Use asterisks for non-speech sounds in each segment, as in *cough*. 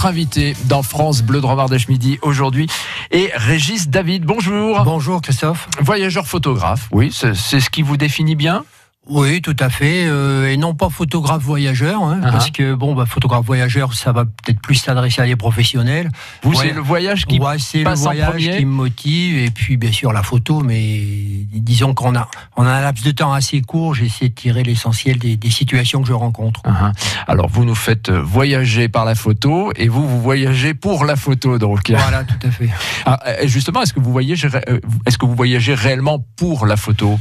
notre invité dans France Bleu Dromardèche Midi aujourd'hui est Régis David. Bonjour. Bonjour Christophe. Voyageur photographe, oui, c'est ce qui vous définit bien? Oui, tout à fait. euh, et non pas photographe voyageur, hein, parce que bon, bah, photographe voyageur, ça va peut-être plus s'adresser à des professionnels. Vous, Ouais. c'est le voyage qui Ouais, c'est le voyage qui me motive, et puis bien sûr la photo. Mais disons qu'on a, on a un laps de temps assez court. J'essaie de tirer l'essentiel des, des situations que je rencontre. Alors vous nous faites voyager par la photo et vous vous voyagez pour la photo donc. Voilà, tout à fait. *laughs* Ah, justement, est-ce que vous voyagez euh, est-ce que vous voyagez réellement pour la photo?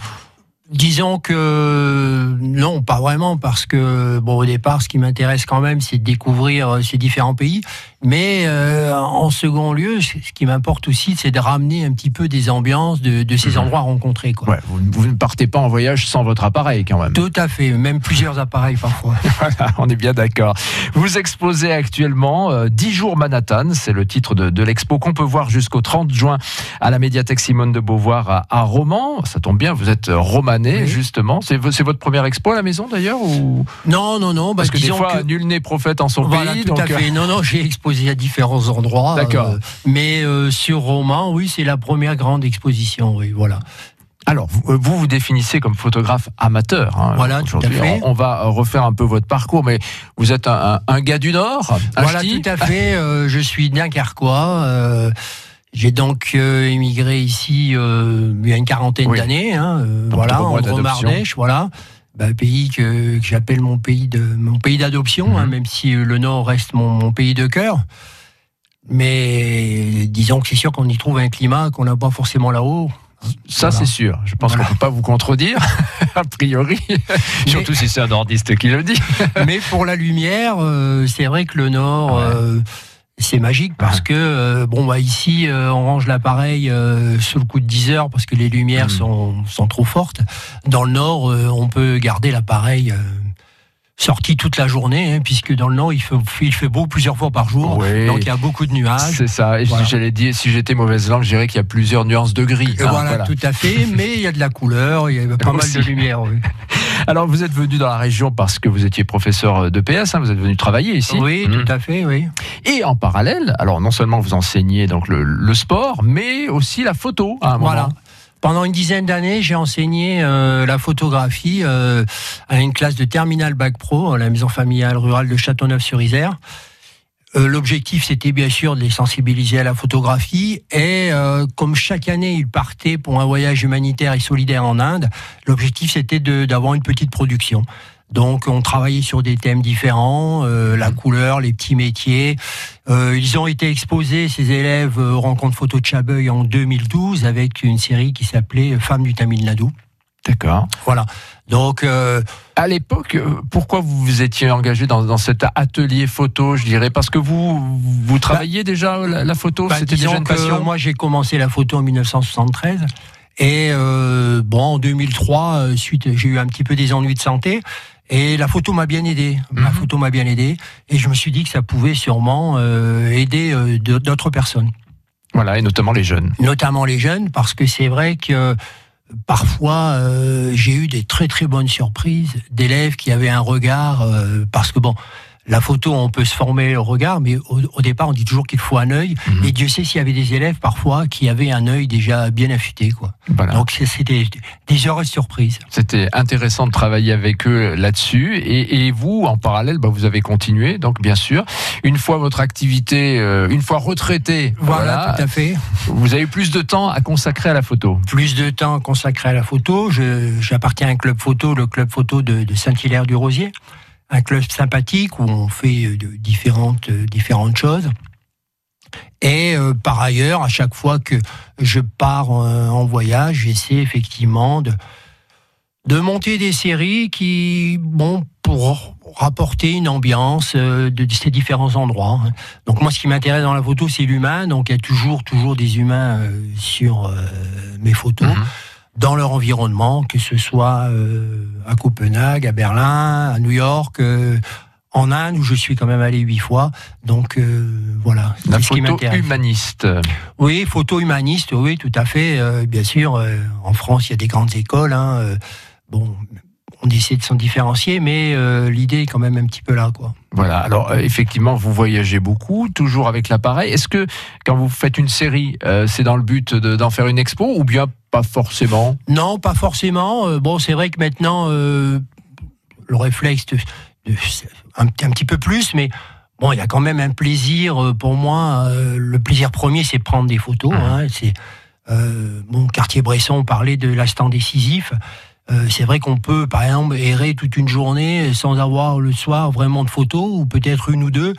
Disons que non, pas vraiment, parce que bon, au départ, ce qui m'intéresse quand même, c'est de découvrir euh, ces différents pays. Mais euh, en second lieu, ce qui m'importe aussi, c'est de ramener un petit peu des ambiances de, de ces Mhm. endroits rencontrés. Quoi. Ouais, vous, vous ne partez pas en voyage sans votre appareil quand même. Tout à fait, même plusieurs appareils parfois. *laughs* Voilà, on est bien d'accord. Vous exposez actuellement euh, 10 jours Manhattan, c'est le titre de, de l'expo qu'on peut voir jusqu'au 30 juin à la médiathèque Simone de Beauvoir à, à Romans. Ça tombe bien, vous êtes euh, romanais Oui. justement. C'est vo- c'est votre première expo à la maison d'ailleurs ou... Non, non, non, bah, Parce que des fois, que- nul n'est prophète en son Voilà, pays. tout donc, à euh, fait. Non, non, j'ai exposé *laughs* à différents endroits. D'accord. euh, mais euh, sur Roman, oui, c'est la première grande exposition. Oui, voilà. Alors, vous, euh, vous définissez comme photographe amateur. hein, Voilà, tout à fait. On, on va refaire un peu votre parcours, mais vous êtes un, un- un gars du Nord, un Voilà, ch'ti. tout à fait. euh, je suis dunkerquois. euh, j'ai donc euh, émigré ici euh, il y a une quarantaine Oui. d'années. Hein, voilà, en voilà. Bah, pays que, que j'appelle mon pays de mon pays d'adoption, hein, Mhm. même si euh, le Nord reste mon, mon pays de cœur. Mais disons que c'est sûr qu'on y trouve un climat qu'on n'a pas forcément là-haut. Ça, Voilà. c'est sûr. Je pense Voilà. qu'on peut pas vous contredire, *laughs* a priori. *laughs* Surtout si c'est un nordiste qui le dit. Mais pour la lumière, euh, c'est vrai que le Nord, Ouais. euh, c'est magique parce que euh, bon bah ici euh, on range l'appareil euh, sous le coup de 10 heures parce que les lumières Mm. sont, sont trop fortes. Dans le Nord, on peut garder l'appareil euh, sorti toute la journée hein, puisque dans le Nord il fait, il fait beau plusieurs fois par jour. Oui. Donc il y a beaucoup de nuages. C'est ça. Et Voilà. j'allais dire, si j'étais mauvaise langue, je dirais qu'il y a plusieurs nuances de gris. Hein, voilà, voilà. tout à fait, *laughs* mais il y a de la couleur, il y a pas mal de lumière. Oui, *laughs* Alors, vous êtes venu dans la région parce que vous étiez professeur de PS, hein, vous êtes venu travailler ici. oui Mhm. tout à fait, oui. Et en parallèle, alors non seulement vous enseignez donc le, le sport, mais aussi la photo. À un Voilà. Pendant une dizaine d'années, j'ai enseigné euh, la photographie euh, à une classe de terminal bac pro à la maison familiale rurale de Châteauneuf-sur-Isère. Euh, L'objectif, c'était bien sûr de les sensibiliser à la photographie. Et euh, comme chaque année, ils partaient pour un voyage humanitaire et solidaire en Inde, l'objectif, c'était d'avoir une petite production. Donc, on travaillait sur des thèmes différents, euh, la couleur, les petits métiers. Euh, ils ont été exposés, ces élèves, euh, aux rencontres photo de Chabeuil en 2012 avec une série qui s'appelait Femmes du Tamil Nadu. D'accord. Voilà. Donc, euh, À l'époque, pourquoi vous vous étiez engagé dans, dans cet atelier photo, je dirais? Parce que vous, vous travailliez déjà la, la photo bah, C'était déjà une passion moi, j'ai commencé la photo en 1973. Et euh, bon, en 2003, euh, suite, j'ai eu un petit peu des ennuis de santé. Et la photo m'a bien aidé. La Mhm. photo m'a bien aidé. Et je me suis dit que ça pouvait sûrement euh, aider euh, d'autres personnes. Voilà, et notamment les jeunes. notamment les jeunes, parce que c'est vrai que parfois euh, j'ai eu des très très bonnes surprises d'élèves qui avaient un regard, parce que bon, la photo on peut se former le regard, mais au, au départ on dit toujours qu'il faut un œil, Mhm. et Dieu sait s'il y avait des élèves parfois qui avaient un œil déjà bien affûté, quoi. Voilà. Donc c'était des heureuses surprises. C'était intéressant de travailler avec eux là-dessus. Et, et vous, en parallèle, bah, vous avez continué. Donc, bien sûr, une fois votre activité, euh, une fois retraité, Voilà, tout à fait. vous avez plus de temps à consacrer à la photo. Plus de temps consacré à la photo. J'appartiens à un club photo, le club photo de, de Saint-Hilaire-du-Rosier. Un club sympathique où on fait euh, différentes, euh, différentes choses. Et euh, par ailleurs, à chaque fois que je pars en voyage, j'essaie effectivement de, de monter des séries qui, bon, pour rapporter une ambiance de ces différents endroits. hein. Donc moi, ce qui m'intéresse dans la photo, c'est l'humain. Donc il y a toujours, toujours des humains sur mes photos, Mhm. Dans leur environnement, que ce soit euh, à Copenhague, à Berlin, à New York, euh, en Inde où je suis quand même allé huit fois. Donc euh, voilà, La c'est ce qui photo humaniste. Oui, photo humaniste, oui, tout à fait. Euh, bien sûr, euh, en France, il y a des grandes écoles. hein, bon, on essaie de s'en différencier, mais l'idée est quand même un petit peu là, quoi. Voilà. Alors effectivement, vous voyagez beaucoup, toujours avec l'appareil. Est-ce que quand vous faites une série, c'est dans le but d'en faire une expo ou bien pas forcément? Non, pas forcément. bon, c'est vrai que maintenant, le réflexe, un, petit peu plus, mais bon, il y a quand même un plaisir pour moi. le plaisir premier, c'est prendre des photos. Mmh. Hein, c'est mon quartier Bresson parlait de l'instant décisif. Euh, c'est vrai qu'on peut, par exemple, errer toute une journée sans avoir le soir vraiment de photos, ou peut-être une ou deux,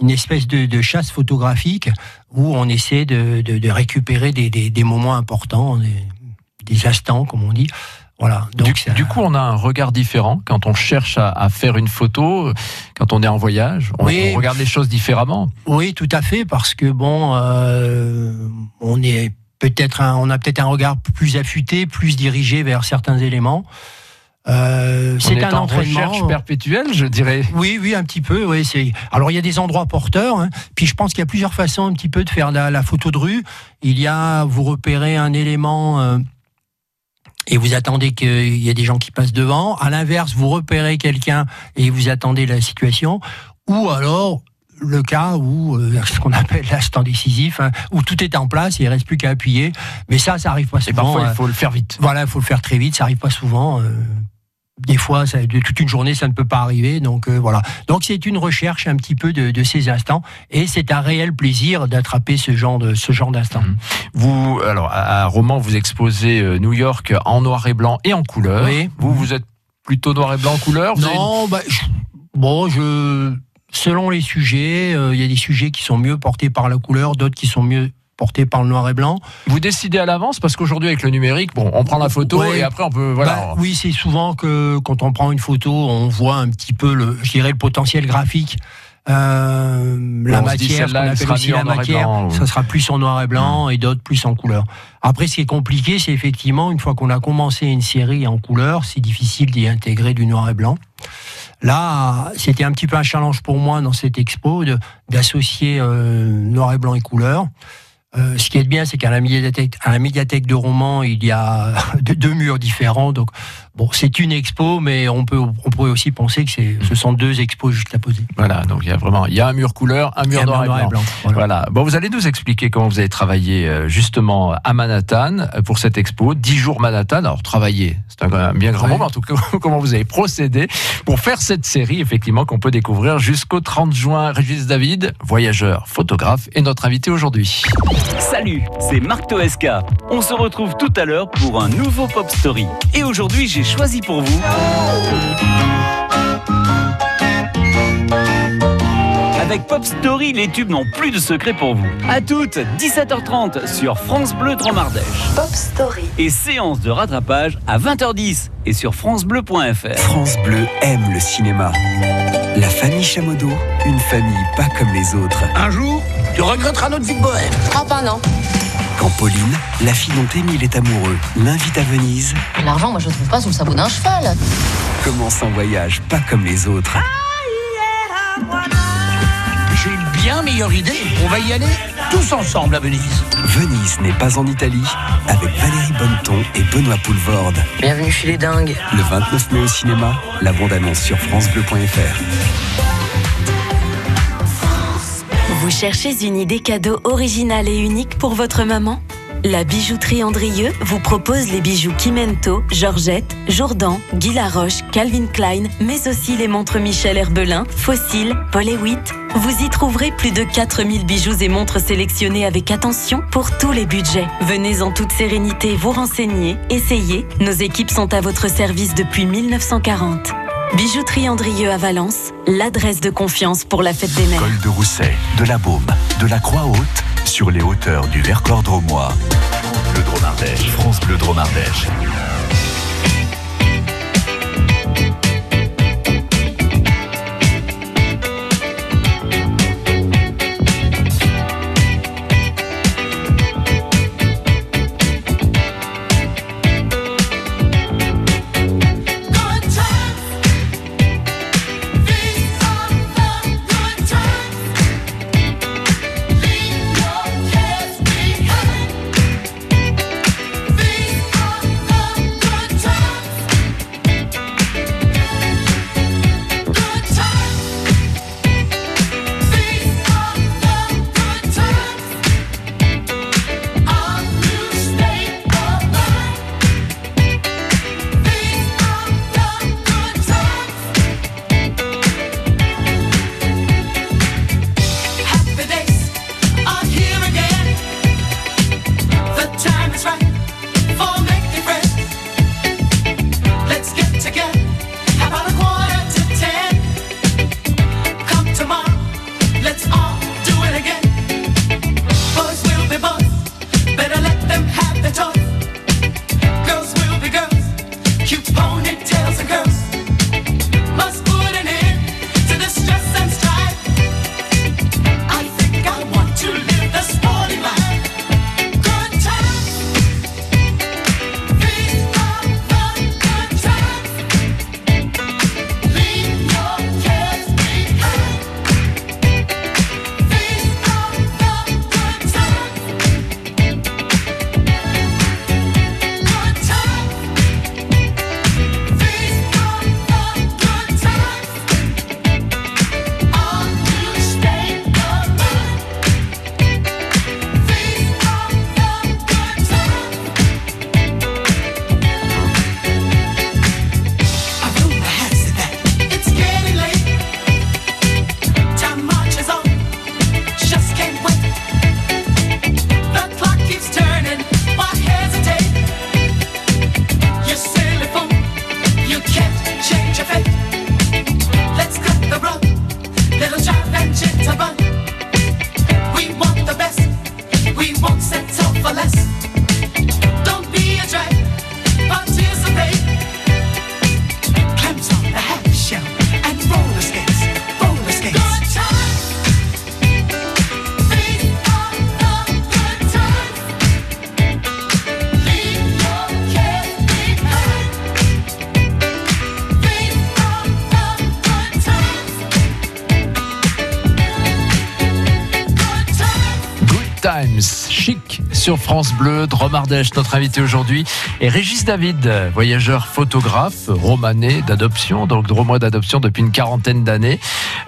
une espèce de, chasse photographique où on essaie de, récupérer des, moments importants, des, instants, comme on dit. Voilà. Donc du, coup, on a un regard différent quand on cherche à, faire une photo, quand on est en voyage. On, regarde les choses différemment. Oui, tout à fait, parce que bon, euh, on est peut-être on a peut-être un regard plus affûté, plus dirigé vers certains éléments. Euh, c'est un en recherche perpétuelle, je dirais. Oui, oui, un petit peu. Oui, c'est. Alors il y a des endroits porteurs. Hein. Puis je pense qu'il y a plusieurs façons un petit peu de faire la, photo de rue. Il y a vous repérez un élément. Euh, et vous attendez qu'il y ait des gens qui passent devant. À l'inverse, vous repérez quelqu'un et vous attendez la situation. Ou alors, le cas où euh, ce qu'on appelle l'instant décisif, hein, où tout est en place et il reste plus qu'à appuyer. Mais ça, ça arrive pas souvent. Et parfois, il euh, faut le faire vite. Voilà, il faut le faire très vite. Ça arrive pas souvent. Euh, des fois, ça, de toute une journée, ça ne peut pas arriver. Donc voilà. Donc c'est une recherche un petit peu de, ces instants, et c'est un réel plaisir d'attraper ce genre de ce genre d'instant. Mmh. Vous, alors à Roman, vous exposez New York en noir et blanc et en couleur. Oui. Vous, vous êtes plutôt noir et blanc en couleur. non, bah, bon, je selon les sujets, euh, il y a des sujets qui sont mieux portés par la couleur, d'autres qui sont mieux portés par le noir et blanc. Vous décidez à l'avance parce qu'aujourd'hui avec le numérique, bon, on prend la photo et après on peut voilà. Bah, oui, c'est souvent que quand on prend une photo, on voit un petit peu le, je dirais le potentiel graphique. Euh, la matière, qu'on appelle aussi la matière, ça sera plus en noir et blanc et d'autres plus en couleur. Après, ce qui est compliqué, c'est effectivement une fois qu'on a commencé une série en couleur, c'est difficile d'y intégrer du noir et blanc. Là, c'était un petit peu un challenge pour moi dans cette expo d'associer euh, noir et blanc et couleur. Euh, ce qui est bien, c'est qu'à la médiathèque, de romans, il y a *laughs* deux murs différents. Bon, c'est une expo, mais on peut, on pourrait aussi penser que ce sont deux expos juste à poser. Voilà, donc il y a vraiment, il y a un mur couleur, un mur, noir, et blanc. voilà. Bon, vous allez nous expliquer comment vous avez travaillé euh, justement à Manhattan euh, pour cette expo, 10 jours Manhattan. Alors, travailler, c'est un, bien grand mot, mais en tout cas, *laughs* comment vous avez procédé pour faire cette série, effectivement, qu'on peut découvrir jusqu'au 30 juin. Régis David, voyageur, photographe, et notre invité aujourd'hui. Salut, c'est Marc Toesca. On se retrouve tout à l'heure pour un nouveau Pop Story. Et aujourd'hui, j'ai choisi pour vous... Avec Pop Story, les tubes n'ont plus de secret pour vous. À toutes, 17h30 sur France Bleu Dromardèche. Pop Story. Et séance de rattrapage à 20h10 et sur francebleu.fr. France Bleu aime le cinéma. La famille Chamodo, une famille pas comme les autres. Un jour, tu regretteras notre vie de bohème. Ah, pas non. Quand Pauline, la fille dont Émile est amoureux, l'invite à Venise. L'argent, moi, je le trouve pas sous le sabot d'un cheval. Commence un voyage pas comme les autres. J'ai une bien meilleure idée. On va y aller tous ensemble à Venise. Venise n'est pas en Italie avec Valérie Bonneton et Benoît Poulvorde. Bienvenue chez les dingues. Le 29 mai au cinéma, la bande-annonce sur francebleu.fr. Vous cherchez une idée cadeau originale et unique pour votre maman? La bijouterie Andrieux vous propose les bijoux Kimento, Georgette, Jourdan, Guy Laroche, Calvin Klein, mais aussi les montres Michel Herbelin, Fossil, Paul. Vous y trouverez plus de 4000 bijoux et montres sélectionnés avec attention pour tous les budgets. Venez en toute sérénité vous renseigner, essayez. Nos équipes sont à votre service depuis 1940. Bijouterie Andrieux à Valence, l'adresse de confiance pour la fête des mères. Col de Rousset, de la Baume, de la Croix-Haute sur les hauteurs du Vercors dromois. Le Dromardèche, France Bleu. Times, sur France Bleu, Dromardèche. Notre invité aujourd'hui est Régis David, voyageur photographe, romanais d'adoption, donc dromois d'adoption depuis une quarantaine d'années,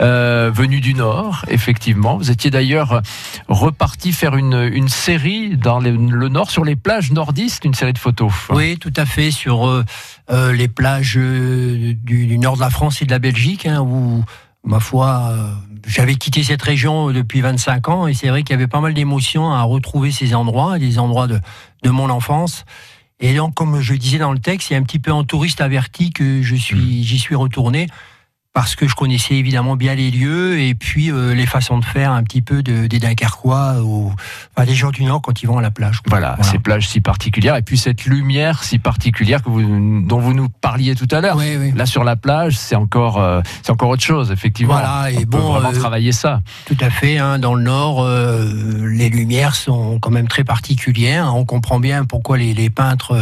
euh, venu du Nord, effectivement. Vous étiez d'ailleurs reparti faire une, série dans le, Nord, sur les plages nordistes, une série de photos. Oui, tout à fait, sur euh, euh, les plages du, du, nord de la France et de la Belgique, hein, où, ma foi, j'avais quitté cette région depuis 25 ans et c'est vrai qu'il y avait pas mal d'émotions à retrouver ces endroits, des endroits de, de mon enfance. Et donc, comme je disais dans le texte, il y a un petit peu en touriste averti que je suis, j'y suis retourné parce que je connaissais évidemment bien les lieux et puis euh, les façons de faire un petit peu de, des Dunkerquois ou enfin, des gens du Nord quand ils vont à la plage. Voilà, ces plages si particulières et puis cette lumière si particulière que vous, dont vous nous parliez tout à l'heure. Là sur la plage, c'est encore euh, c'est encore autre chose effectivement. Voilà et bon, vraiment euh, travailler ça. Tout à fait. Hein, dans le Nord, les lumières sont quand même très particulières. On comprend bien pourquoi les, les peintres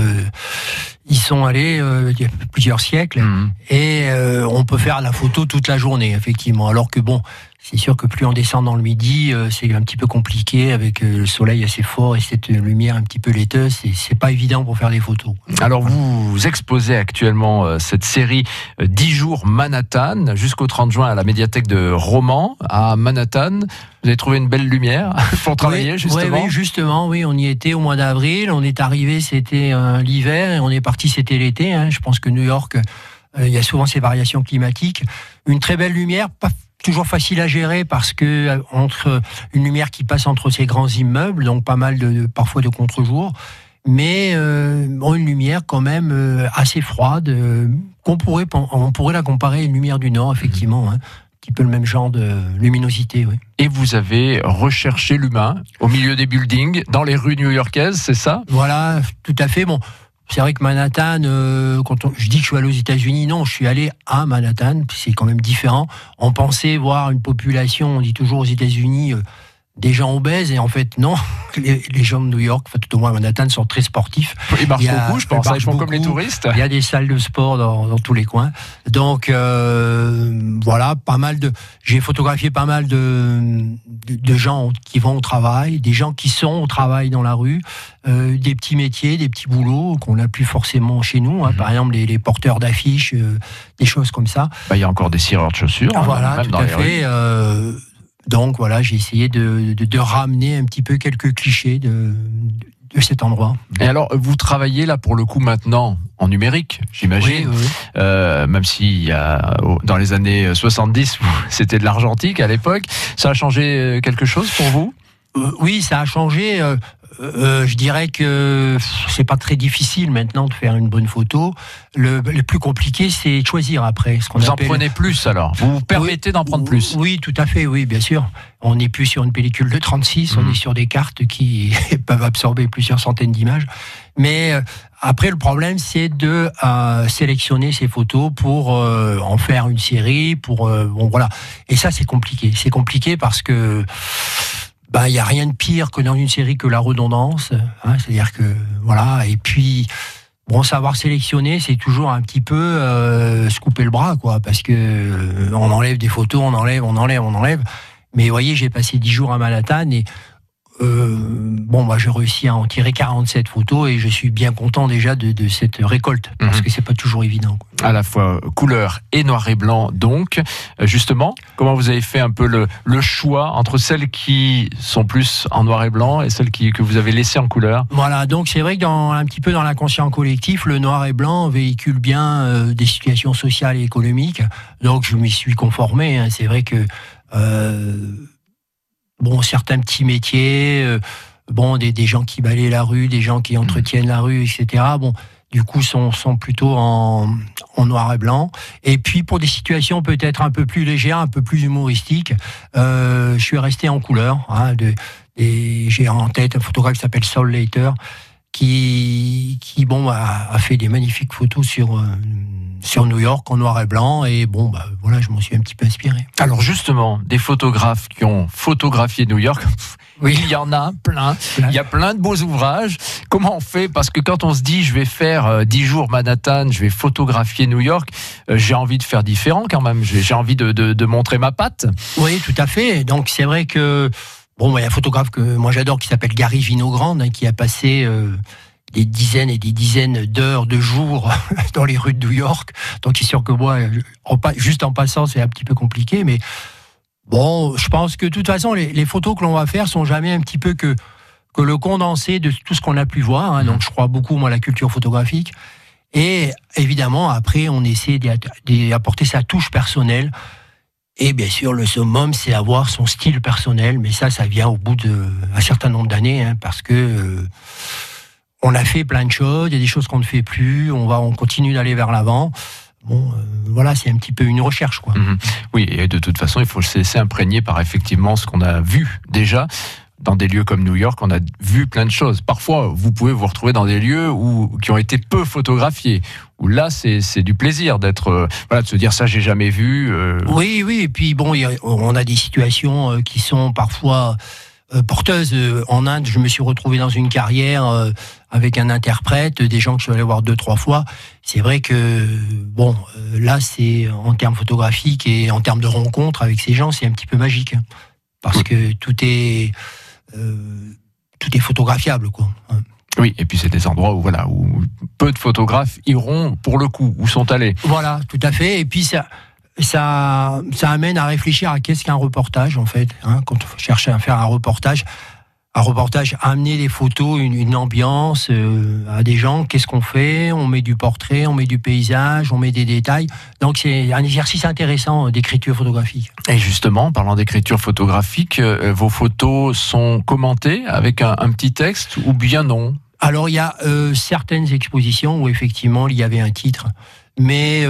ils sont allés euh, il y a plusieurs siècles mmh. et euh, on peut faire la photo toute la journée effectivement alors que bon c'est sûr que plus on descend dans le midi, euh, c'est un petit peu compliqué avec le soleil assez fort et cette lumière un petit peu laiteuse. C'est pas évident pour faire des photos. Alors vous exposez actuellement cette série 10 jours Manhattan jusqu'au 30 juin à la médiathèque de Romans à Manhattan. Vous avez trouvé une belle lumière *laughs* pour travailler justement. Oui, justement, oui, on y était au mois d'avril. On est arrivé, c'était l'hiver et on est parti, c'était l'été. Hein. Je pense que New York, il y a souvent ces variations climatiques. Une très belle lumière, pas toujours facile à gérer parce que euh, entre une lumière qui passe entre ces grands immeubles, donc pas mal de, parfois de contre-jour, mais euh, une lumière quand même euh, assez froide qu'on pourrait on pourrait la comparer à une lumière du nord effectivement. Hein. Un petit peu le même genre de luminosité. Oui. Et vous avez recherché l'humain au milieu des buildings, dans les rues new-yorkaises, c'est ça? Voilà, tout à fait. Bon, c'est vrai que Manhattan, euh, quand je dis que je suis allé aux États-Unis, non, je suis allé à Manhattan, c'est quand même différent. On pensait voir une population, on dit toujours aux États-Unis, euh, des gens obèses et en fait non. *laughs* Les, gens de New York enfin tout au moins Manhattan sont très sportifs. Ils marchent beaucoup je pense ils, font comme les touristes. Il y a des salles de sport dans, tous les coins. Donc euh, voilà pas mal de j'ai photographié pas mal de, de, gens qui vont au travail des gens qui sont au travail dans la rue euh, des petits métiers des petits boulots qu'on n'a plus forcément chez nous hein. mhm. par exemple les, porteurs d'affiches euh, des choses comme ça. Bah, il y a encore des cireurs de chaussures hein, voilà tout à fait donc voilà, j'ai essayé de, ramener un petit peu quelques clichés de, cet endroit. Et alors, vous travaillez là pour le coup maintenant en numérique, j'imagine, euh, même si dans les années 70, *laughs* c'était de l'argentique à l'époque. Ça a changé euh, quelque chose pour vous? Euh, oui, ça a changé. Euh, je dirais que c'est pas très difficile maintenant de faire une bonne photo. Le, plus compliqué, c'est de choisir après. Ce vous en prenez plus alors Vous vous permettez d'en prendre plus Oui, tout à fait, oui, bien sûr. On n'est plus sur une pellicule de 36, on mmh. est sur des cartes qui *laughs* peuvent absorber plusieurs centaines d'images. Mais euh, après, le problème, c'est de euh, sélectionner ces photos pour en faire une série, pour bon voilà. Et ça, c'est compliqué. C'est compliqué parce que bah, il n'y a rien de pire que dans une série que la redondance. Hein, C'est-à-dire que, voilà, et puis, bon, savoir sélectionner, c'est toujours un petit peu euh, se couper le bras, quoi, parce que euh, on enlève des photos, on enlève, on enlève, on enlève. Mais vous voyez, j'ai passé dix jours à Manhattan et euh, bon, moi, j'ai réussi à en tirer 47 photos et je suis bien content déjà de, cette récolte parce mhm. que c'est pas toujours évident. À la fois couleur et noir et blanc, donc euh, justement, comment vous avez fait un peu le, choix entre celles qui sont plus en noir et blanc et celles qui, que vous avez laissées en couleur? Voilà, donc c'est vrai que dans un petit peu dans l'inconscient collectif, le noir et blanc véhicule bien euh, des situations sociales et économiques. Donc je m'y suis conformé. Hein. C'est vrai que bon, certains petits métiers, euh, bon, des, gens qui balayent la rue, des gens qui entretiennent la rue, etc. Bon, du coup, sont, sont plutôt en, noir et blanc. Et puis, pour des situations peut-être un peu plus légères, un peu plus humoristiques, euh, je suis resté en couleur. Hein, j'ai en tête un photographe qui s'appelle Saul Later, qui, qui bon, a, fait des magnifiques photos sur, euh, sur New York en noir et blanc. Et bon, bah, voilà, je m'en suis un petit peu inspiré. Alors justement, des photographes qui ont photographié New York, *laughs* oui. il y en a plein. Il y a plein de beaux ouvrages. Comment on fait? Parce que quand on se dit, je vais faire 10 euh, jours Manhattan, je vais photographier New York, euh, j'ai envie de faire différent quand même. J'ai envie de, de, de montrer ma patte. Oui, tout à fait. Donc c'est vrai que Bon, il y a un photographe que moi j'adore qui s'appelle Gary Vinogrand, hein, qui a passé des dizaines et des dizaines d'heures, de jours *laughs* dans les rues de New York. Donc, c'est sûr que moi, juste en passant, c'est un petit peu compliqué, mais bon, je pense que de toute façon, les, photos que l'on va faire sont jamais un petit peu que, que le condensé de tout ce qu'on a pu voir. Hein. Donc, je crois beaucoup, moi, à la culture photographique. Et évidemment, après, on essaie d'apporter sa touche personnelle. Et bien sûr, le summum, c'est avoir son style personnel, mais ça, ça vient au bout d'un certain nombre d'années, hein, parce que euh, on a fait plein de choses, il y a des choses qu'on ne fait plus, on va, on continue d'aller vers l'avant. Bon, euh, voilà, c'est un petit peu une recherche, quoi. Mhm. Oui, et de toute façon, il faut se laisser imprégner par effectivement ce qu'on a vu déjà dans des lieux comme New York, on a vu plein de choses. Parfois, vous pouvez vous retrouver dans des lieux où, qui ont été peu photographiés, où là, c'est du plaisir d'être, euh, voilà, de se dire ça, j'ai jamais vu. Euh. Oui, oui, et puis bon, on a des situations euh, qui sont parfois porteuses. En Inde, je me suis retrouvé dans une carrière avec un interprète, des gens que je suis allé voir deux, trois fois. C'est vrai que, bon, là, c'est en termes photographiques et en termes de rencontres avec ces gens, c'est un petit peu magique. Parce que tout est euh, tout est photographiable, quoi. Oui, et puis c'est des endroits où voilà où peu de photographes iront pour le coup, où sont allés. Voilà, tout à fait. Et puis ça, ça, ça amène à réfléchir à qu'est-ce qu'un reportage en fait. Hein, quand on cherche à faire un reportage, un reportage, amener des photos, une, ambiance euh, à des gens. Qu'est-ce qu'on fait? On met du portrait, on met du paysage, on met des détails. Donc c'est un exercice intéressant d'écriture photographique. Et justement, parlant d'écriture photographique, euh, vos photos sont commentées avec un, petit texte ou bien non? Alors il y a euh, certaines expositions où effectivement il y avait un titre, mais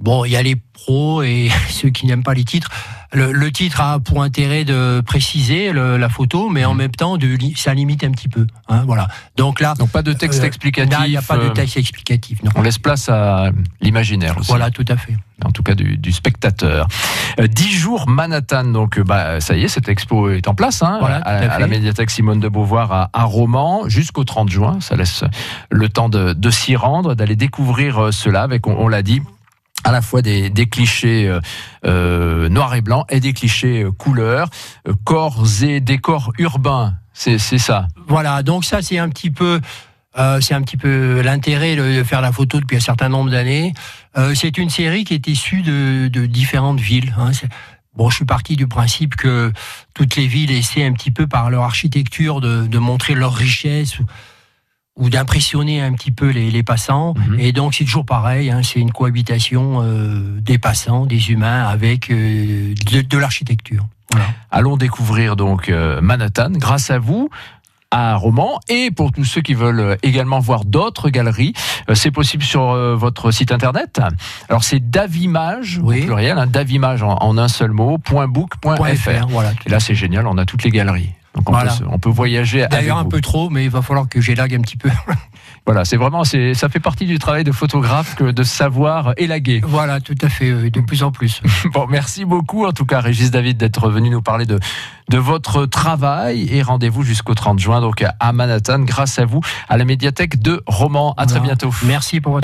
bon, il y a les pros et *laughs* ceux qui n'aiment pas les titres le, titre a pour intérêt de préciser la photo, mais en mmh. même temps, de, ça limite un petit peu. Hein, voilà. Donc là, donc pas de texte euh, explicatif. il n'y a pas de euh, texte explicatif. On laisse place à l'imaginaire aussi. Voilà, tout à fait. En tout cas du, spectateur. Euh, dix jours Manhattan, donc bah ça y est, cette expo est en place hein, à, la médiathèque Simone de Beauvoir à, à Romans jusqu'au 30 juin. Ça laisse le temps de, s'y rendre, d'aller découvrir cela avec, on l'a dit, à la fois des, clichés euh, euh, noirs et blancs et des clichés euh, couleurs, corps et décors urbains. C'est ça. Voilà, donc ça c'est un petit peu. c'est un petit peu l'intérêt de faire la photo depuis un certain nombre d'années. c'est une série qui est issue de, différentes villes. Hein. Bon, je suis parti du principe que toutes les villes essaient un petit peu par leur architecture de montrer leur richesse ou d'impressionner un petit peu les, passants. Mhm. Et donc c'est toujours pareil, hein, c'est une cohabitation euh, des passants, des humains avec euh, de, l'architecture. Allons découvrir donc euh, Manhattan grâce à vous à Romans et pour tous ceux qui veulent également voir d'autres galeries, c'est possible sur votre site internet. Alors c'est davimage oui. au pluriel, hein, davimage en, un seul mot, .book.fr. Voilà, et là c'est génial, on a toutes les galeries. Donc on, peut, voyager. D'ailleurs un peu trop, mais il va falloir que j'élague un petit peu. *laughs* voilà, c'est vraiment, ça fait partie du travail de photographe que de savoir élaguer. Voilà, tout à fait, de plus en plus. *laughs* bon, merci beaucoup en tout cas, Régis David, d'être venu nous parler de, de votre travail et rendez-vous jusqu'au 30 juin donc à Manhattan, grâce à vous, à la médiathèque de Romans. À très bientôt. Merci pour votre